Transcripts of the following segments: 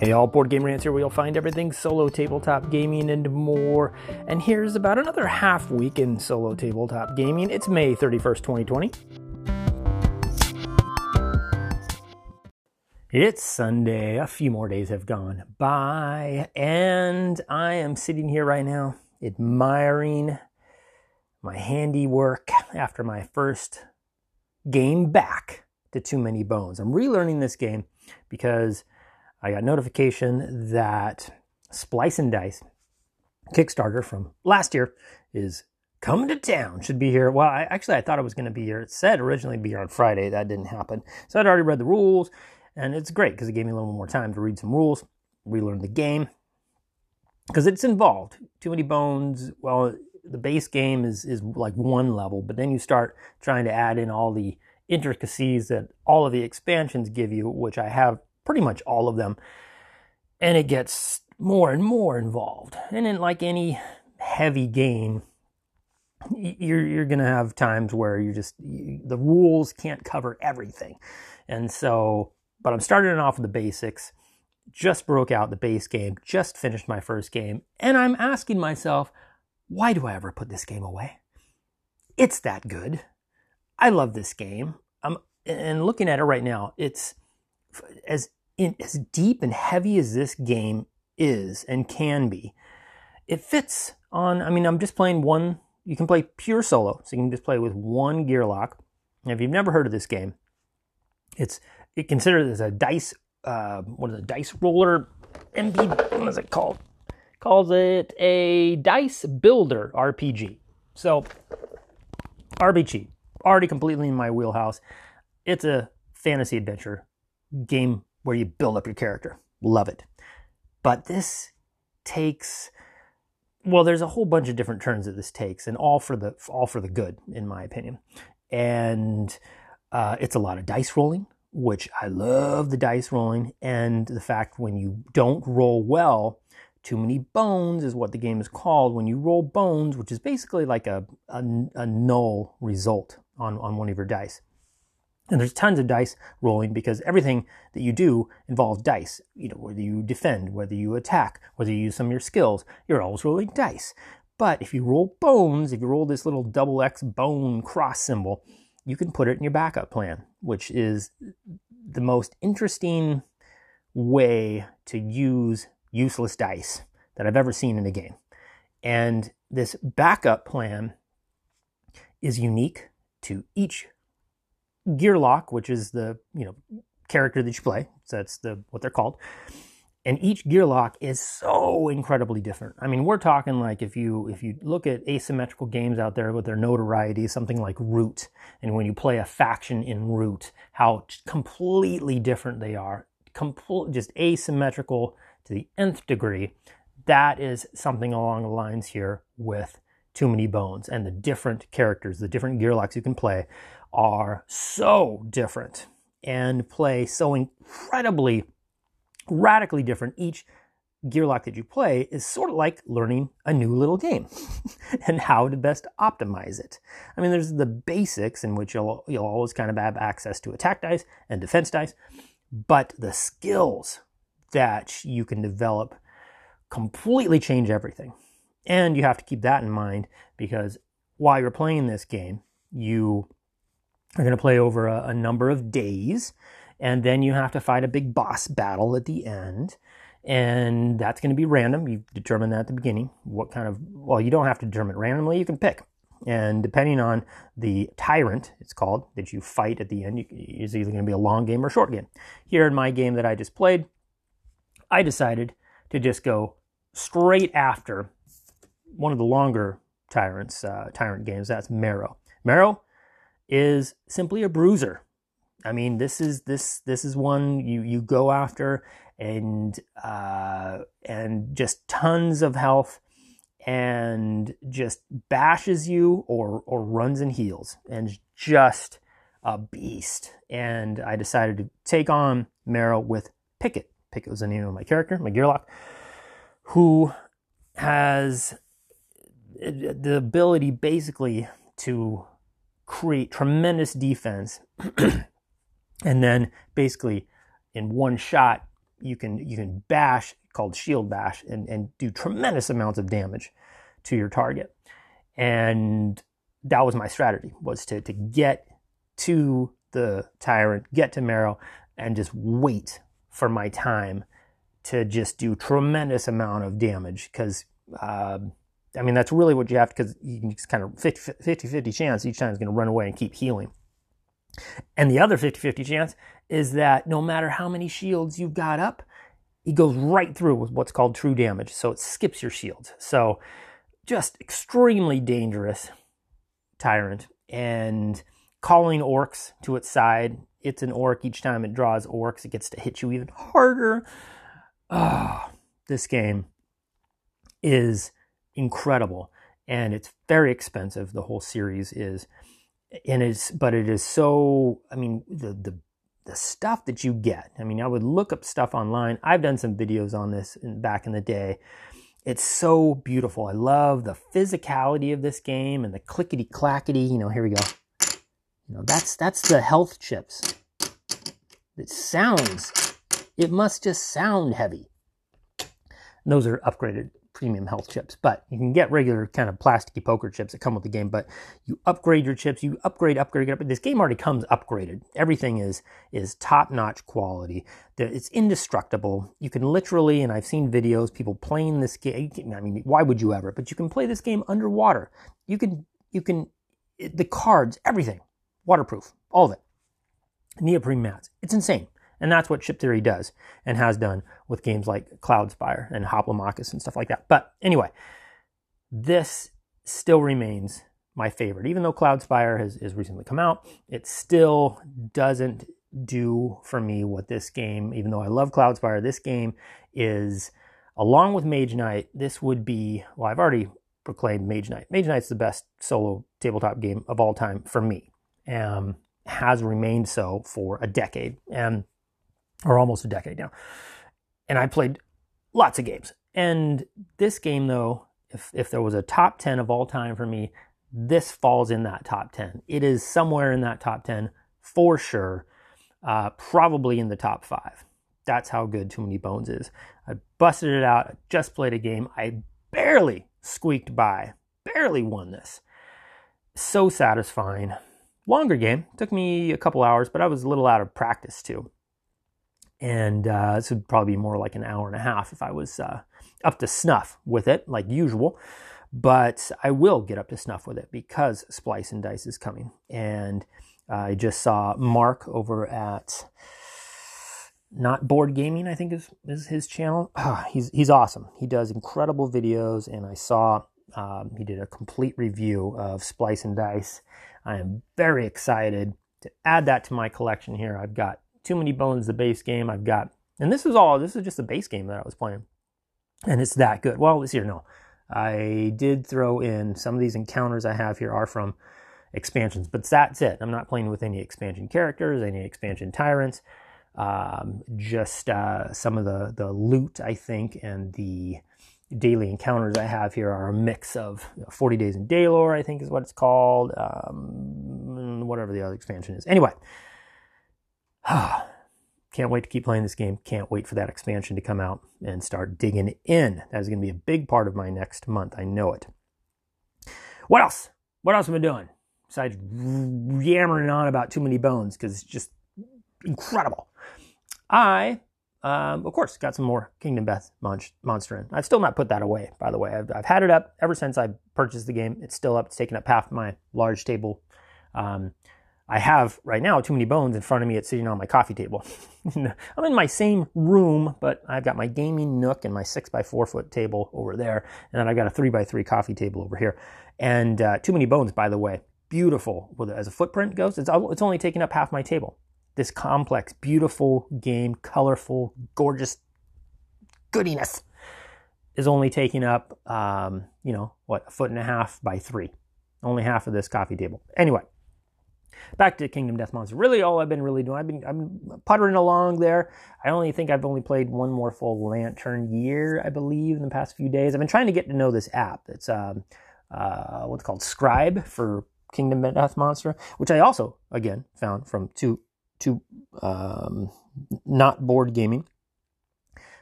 Hey, all board game rants here where you'll find everything solo tabletop gaming and more. And here's about another half week in solo tabletop gaming. It's May 31st, 2020. It's Sunday. A few more days have gone by, and I am sitting here right now admiring my handiwork after my first game back to Too Many Bones. I'm relearning this game because I got notification that Splice and Dice Kickstarter from last year is coming to town. Should be here. Well, I, actually, I thought it was going to be here. It said originally be here on Friday. That didn't happen. So I'd already read the rules, and it's great because it gave me a little more time to read some rules, relearn the game, because it's involved. Too many bones. Well, the base game is is like one level, but then you start trying to add in all the intricacies that all of the expansions give you, which I have pretty much all of them. And it gets more and more involved. And in like any heavy game, you're you're gonna have times where you just you, the rules can't cover everything, and so. But I'm starting off with the basics. Just broke out the base game. Just finished my first game, and I'm asking myself, why do I ever put this game away? It's that good. I love this game. I'm and looking at it right now. It's as in, as deep and heavy as this game is and can be, it fits on. I mean, I'm just playing one. You can play pure solo, so you can just play with one Gearloc. And if you've never heard of this game, it's it considered as a dice. Uh, what is a Dice roller. MB. What is it called? Calls it a dice builder RPG. So RPG already completely in my wheelhouse. It's a fantasy adventure game where you build up your character. Love it. But this takes well, there's a whole bunch of different turns that this takes, and all for the all for the good, in my opinion. And uh, it's a lot of dice rolling, which I love the dice rolling, and the fact when you don't roll well, too many bones is what the game is called. When you roll bones, which is basically like a a, a null result on on one of your dice. And there's tons of dice rolling because everything that you do involves dice. You know, whether you defend, whether you attack, whether you use some of your skills, you're always rolling dice. But if you roll bones, if you roll this little double X bone cross symbol, you can put it in your backup plan, which is the most interesting way to use useless dice that I've ever seen in a game. And this backup plan is unique to each Gearloc, which is the you know character that you play. So that's the what they're called. And each Gearloc is so incredibly different. I mean, we're talking like if you if you look at asymmetrical games out there with their notoriety, something like Root, and when you play a faction in Root, how completely different they are, complete just asymmetrical to the nth degree. That is something along the lines here with Too Many Bones and the different characters, the different Gearlocs you can play are so different and play so incredibly radically different. Each Gearloc that you play is sort of like learning a new little game and how to best optimize it. I mean, there's the basics in which you'll, you'll always kind of have access to attack dice and defense dice, but the skills that you can develop completely change everything. And you have to keep that in mind because while you're playing this game, you are going to play over a, a number of days, and then you have to fight a big boss battle at the end and that's going to be random. You determine that at the beginning. What kind of, well, you don't have to determine randomly, you can pick. And depending on the tyrant, it's called, that you fight at the end, is either going to be a long game or a short game. Here in my game that I just played, I decided to just go straight after one of the longer tyrants, uh, tyrant games. That's Marrow. Marrow is simply a bruiser. I mean, this is this this is one you you go after and uh, and just tons of health and just bashes you or or runs and heals and just a beast. And I decided to take on Marrow with Picket. Picket was the name of my character, my Gearloc, who has the ability basically to create tremendous defense and then basically in one shot you can you can bash called shield bash and, and do tremendous amounts of damage to your target. And that was my strategy was to to get to the tyrant, get to Marrow, and just wait for my time to just do tremendous amount of damage because uh, I mean that's really what you have because you can just kind of 50 50 chance each time is going to run away and keep healing. And the other 50 50 chance is that no matter how many shields you've got up, he goes right through with what's called true damage. So it skips your shields. So just extremely dangerous tyrant. And calling orcs to its side. It's an orc. Each time it draws orcs, it gets to hit you even harder. Oh, this game is incredible and it's very expensive. The whole series is, and it's but it is so. I mean, the the the stuff that you get. I mean, I would look up stuff online. I've done some videos on this in, back in the day. It's so beautiful. I love the physicality of this game and the clickety clackety. You know, here we go. You know, that's that's the health chips. It sounds. It must just sound heavy. And those are upgraded premium health chips, but you can get regular kind of plasticky poker chips that come with the game. But you upgrade your chips, you upgrade, upgrade, get upgrade. This game already comes upgraded. Everything is is top notch quality. It's indestructible. You can literally, and I've seen videos, people playing this game. I mean, why would you ever? But you can play this game underwater. You can, you can, the cards, everything, waterproof, all of it. Neoprene mats. It's insane. And that's what Chip Theory does and has done with games like Cloudspire and Hoplomachus and stuff like that. But anyway, this still remains my favorite. Even though Cloudspire has, has recently come out, it still doesn't do for me what this game, even though I love Cloudspire, this game is, along with Mage Knight, this would be, well, I've already proclaimed Mage Knight. Mage Knight's the best solo tabletop game of all time for me. Um, has remained so for a decade. And or almost a decade now. And I played lots of games. And this game, though, if, if there was a top 10 of all time for me, this falls in that top 10. It is somewhere in that top 10 for sure, uh, probably in the top five. That's how good Too Many Bones is. I busted it out. Just played a game. I barely squeaked by, barely won this. So satisfying. Longer game. Took me a couple hours, but I was a little out of practice too and uh, this would probably be more like an hour and a half if I was uh, up to snuff with it, like usual. But I will get up to snuff with it because Splice and Dice is coming, and I just saw Mark over at not board gaming. I think is is his channel. Oh, he's he's awesome. He does incredible videos, and I saw um, he did a complete review of Splice and Dice. I am very excited to add that to my collection here. I've got too Many Bones, the base game I've got. And this is all, this is just the base game that I was playing. And it's that good. Well, this year, no. I did throw in some of these encounters I have here are from expansions, but that's it. I'm not playing with any expansion characters, any expansion tyrants. Um, just uh, some of the, the loot, I think, and the daily encounters I have here are a mix of you know, 40 Days in Daelore, I think is what it's called, um, whatever the other expansion is. Anyway, Can't wait to keep playing this game. Can't wait for that expansion to come out and start digging in. That is going to be a big part of my next month. I know it. What else? What else am I doing? Besides yammering on about too many bones because it's just incredible. I, um, of course, got some more Kingdom Death Monster in. I've still not put that away, by the way. I've, I've had it up ever since I purchased the game. It's still up. It's taken up half my large table. Um, I have right now too many bones in front of me. It's sitting on my coffee table. I'm in my same room, but I've got my gaming nook and my six by four foot table over there, and then I've got a three by three coffee table over here. And uh, too many bones, by the way, beautiful. As a footprint goes, it's it's only taking up half my table. This complex, beautiful game, colorful, gorgeous goodiness is only taking up, um, you know, what a foot and a half by three. Only half of this coffee table. Anyway back to Kingdom Death Monster. Really, all I've been really doing, I've been I'm puttering along there. I only think I've only played one more full Lantern year, I believe, in the past few days. I've been trying to get to know this app. It's um, uh, what's called Scribe for Kingdom Death Monster, which I also again found from two two um, not board gaming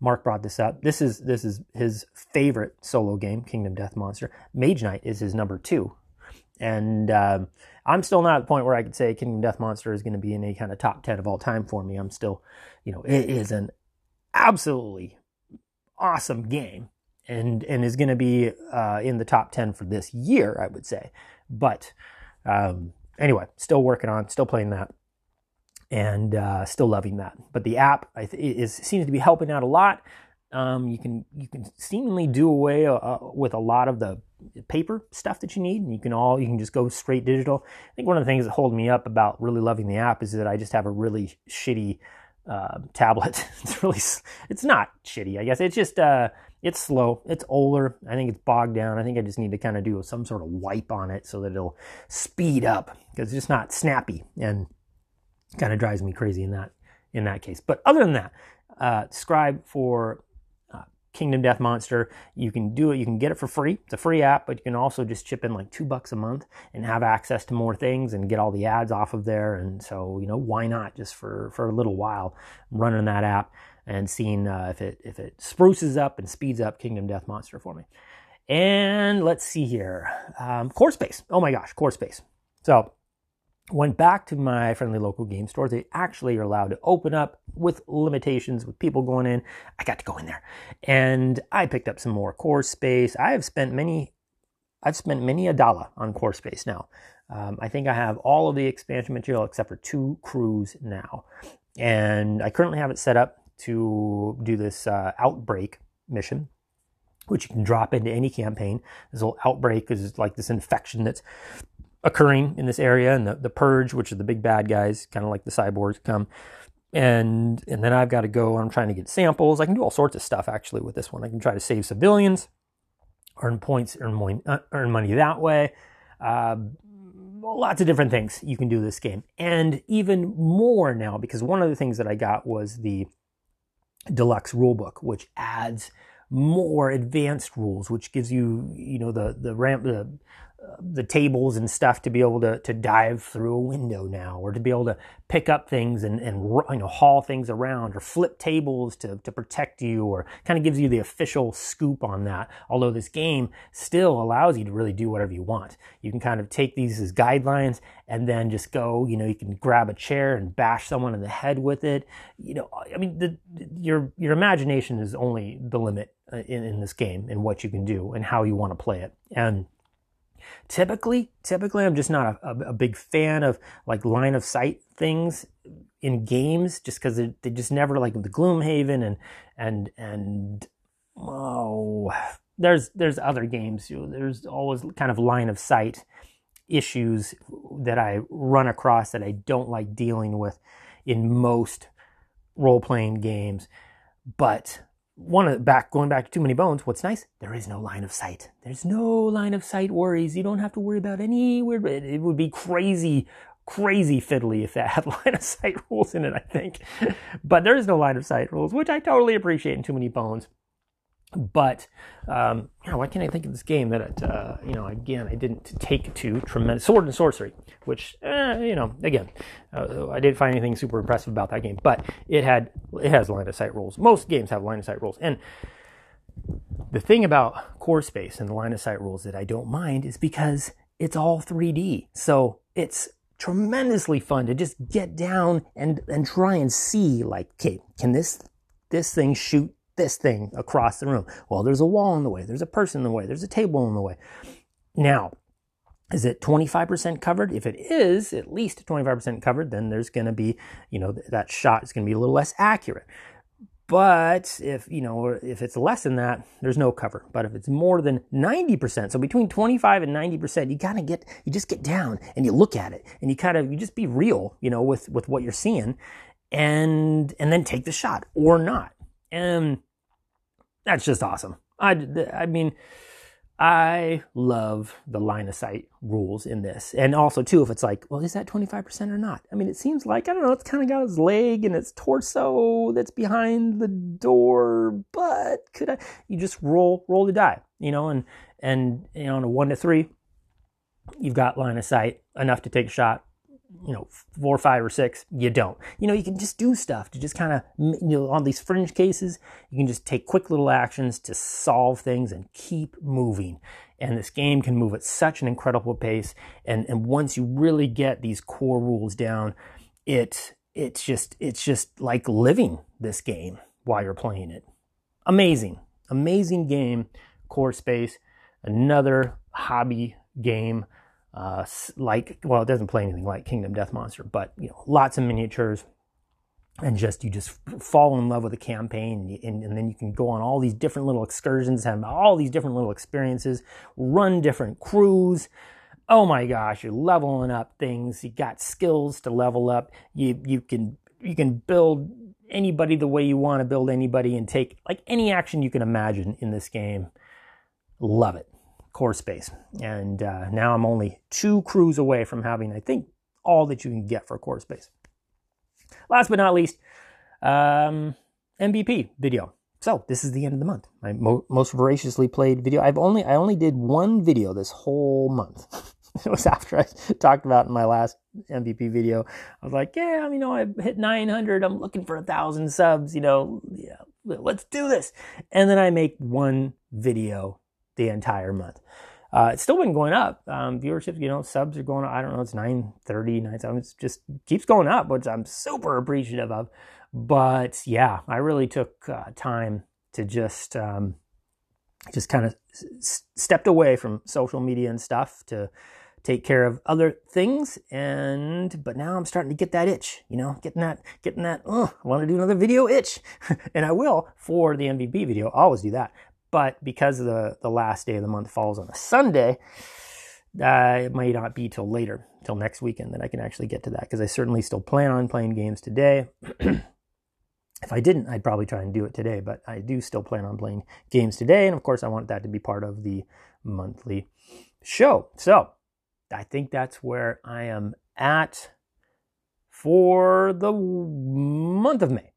Mark brought this up. This is this is his favorite solo game, Kingdom Death Monster. Mage Knight is his number two, and um, I'm still not at the point where I could say Kingdom Death Monster is going to be in any kind of top ten of all time for me. I'm still, you know, it is an absolutely awesome game, and and is going to be uh, in the top ten for this year, I would say. But um, anyway, still working on, still playing that and uh, still loving that. But the app is seems to be helping out a lot. Um, you can you can seemingly do away uh, with a lot of the paper stuff that you need, and you can all you can just go straight digital. I think one of the things that hold me up about really loving the app is that I just have a really shitty uh, tablet. it's really it's not shitty, I guess. It's just uh, it's slow. It's older. I think it's bogged down. I think I just need to kind of do some sort of wipe on it so that it'll speed up because it's just not snappy and kind of drives me crazy in that in that case. But other than that, uh, Scribe for Kingdom Death Monster, you can do it. You can get it for free. It's a free app, but you can also just chip in like two bucks a month and have access to more things and get all the ads off of there. And so you know why not just for for a little while running that app and seeing uh, if it if it spruces up and speeds up Kingdom Death Monster for me. And let's see here, um, Core Space. Oh my gosh, Core Space. So went back to my friendly local game stores. They actually are allowed to open up with limitations with people going in. I got to go in there and I picked up some more core space. I have spent many, I've spent many a dollar on core space now. Um, I think I have all of the expansion material except for two crews now. And I currently have it set up to do this uh, outbreak mission which you can drop into any campaign. This little outbreak is like this infection that's occurring in this area, and the, the purge, which are the big bad guys, kind of like the cyborgs, come. And and then I've got to go. I'm trying to get samples. I can do all sorts of stuff actually with this one. I can try to save civilians, earn points, earn money, uh, earn money that way. Uh, lots of different things you can do this game, and even more now because one of the things that I got was the deluxe rulebook, which adds more advanced rules, which gives you, you know, the the ramp, the the tables and stuff to be able to, to dive through a window now or to be able to pick up things and, and you know haul things around or flip tables to, to protect you or kind of gives you the official scoop on that. Although this game still allows you to really do whatever you want. You can kind of take these as guidelines and then just go you know you can grab a chair and bash someone in the head with it. You know i mean the, your your imagination is only the limit uh, in, in this game and what you can do and how you want to play it. And Typically, typically, I'm just not a, a, big fan of like line of sight things in games, just because they, they just never like the Gloomhaven and and and oh, there's there's other games. You know, there's always kind of line of sight issues that I run across that I don't like dealing with in most role playing games, but one back going back to too many bones what's nice? There is no line of sight. There's no line of sight worries. You don't have to worry about any weird it would be crazy crazy fiddly if that had line of sight rules in it i think. But there is no line of sight rules which i totally appreciate in too many bones but um, you know, why can't I think of this game that it, uh, you know again I didn't take to tremendous sword and sorcery, which eh, you know again uh, I didn't find anything super impressive about that game, but it had it has line of sight rules. Most games have line of sight rules, and the thing about core space and the line of sight rules that I don't mind is because it's all 3D, so it's tremendously fun to just get down and and try and see like okay can this this thing shoot this thing across the room. Well, there's a wall in the way, there's a person in the way, there's a table in the way. Now, is it 25% covered? If it is at least 25% covered, then there's going to be, you know, that shot is going to be a little less accurate. But if, you know, if it's less than that, there's no cover. But if it's more than 90%, so between 25 and 90%, you kind of get, you just get down and you look at it and you kind of, you just be real, you know, with, with what you're seeing and, and then take the shot or not. And that's just awesome. I, I mean, I love the line of sight rules in this. And also, too, if it's like, well, is that 25% or not? I mean, it seems like, I don't know, it's kind of got his leg and its torso that's behind the door, but could I, you just roll, roll the die, you know, and, and, you know, on a one to three, you've got line of sight enough to take a shot, you know, four, five, or six, you don't. You know, you can just do stuff to just kind of, you know, on these fringe cases, you can just take quick little actions to solve things and keep moving. And this game can move at such an incredible pace. And, and once you really get these core rules down, it, it's just, it's just like living this game while you're playing it. Amazing, amazing game, Core Space. Another hobby game uh, like well, it doesn't play anything like Kingdom Death Monster, but you know, lots of miniatures, and just you just fall in love with the campaign, and, and, then you can go on all these different little excursions, have all these different little experiences, run different crews. Oh my gosh, you're leveling up things. You got skills to level up. You you can you can build anybody the way you want to build anybody, and take like any action you can imagine in this game. Love it core space. And uh, now I'm only two crews away from having, I think, all that you can get for core space. Last but not least, um, MVP video. So this is the end of the month. My mo- most voraciously played video. I've only I only did one video this whole month. it was after I talked about in my last MVP video. I was like, yeah, you know, I hit 900. I'm looking for a thousand subs. You know, yeah, let's do this. And then I make one video the entire month. Uh, it's still been going up. Um, viewership, you know, subs are going up. I don't know, it's 930, 970. It's just keeps going up, which I'm super appreciative of. But yeah, I really took uh, time to just, um, just kind of s- stepped away from social media and stuff to take care of other things. And, but now I'm starting to get that itch, you know, getting that, getting that, oh, I want to do another video itch. and I will for the MVP video. I'll always do that. But because the, the last day of the month falls on a Sunday, uh, it might not be till later, till next weekend, that I can actually get to that because I certainly still plan on playing games today. if I didn't, I'd probably try and do it today, but I do still plan on playing games today. And of course, I want that to be part of the monthly show. So I think that's where I am at for the month of May.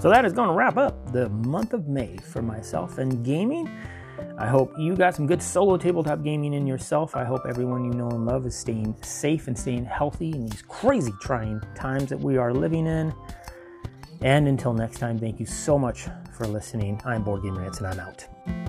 So that is going to wrap up the month of May for myself and gaming. I hope you got some good solo tabletop gaming in yourself. I hope everyone you know and love is staying safe and staying healthy in these crazy trying times that we are living in. And until next time, thank you so much for listening. I'm Board Game Rants and I'm out.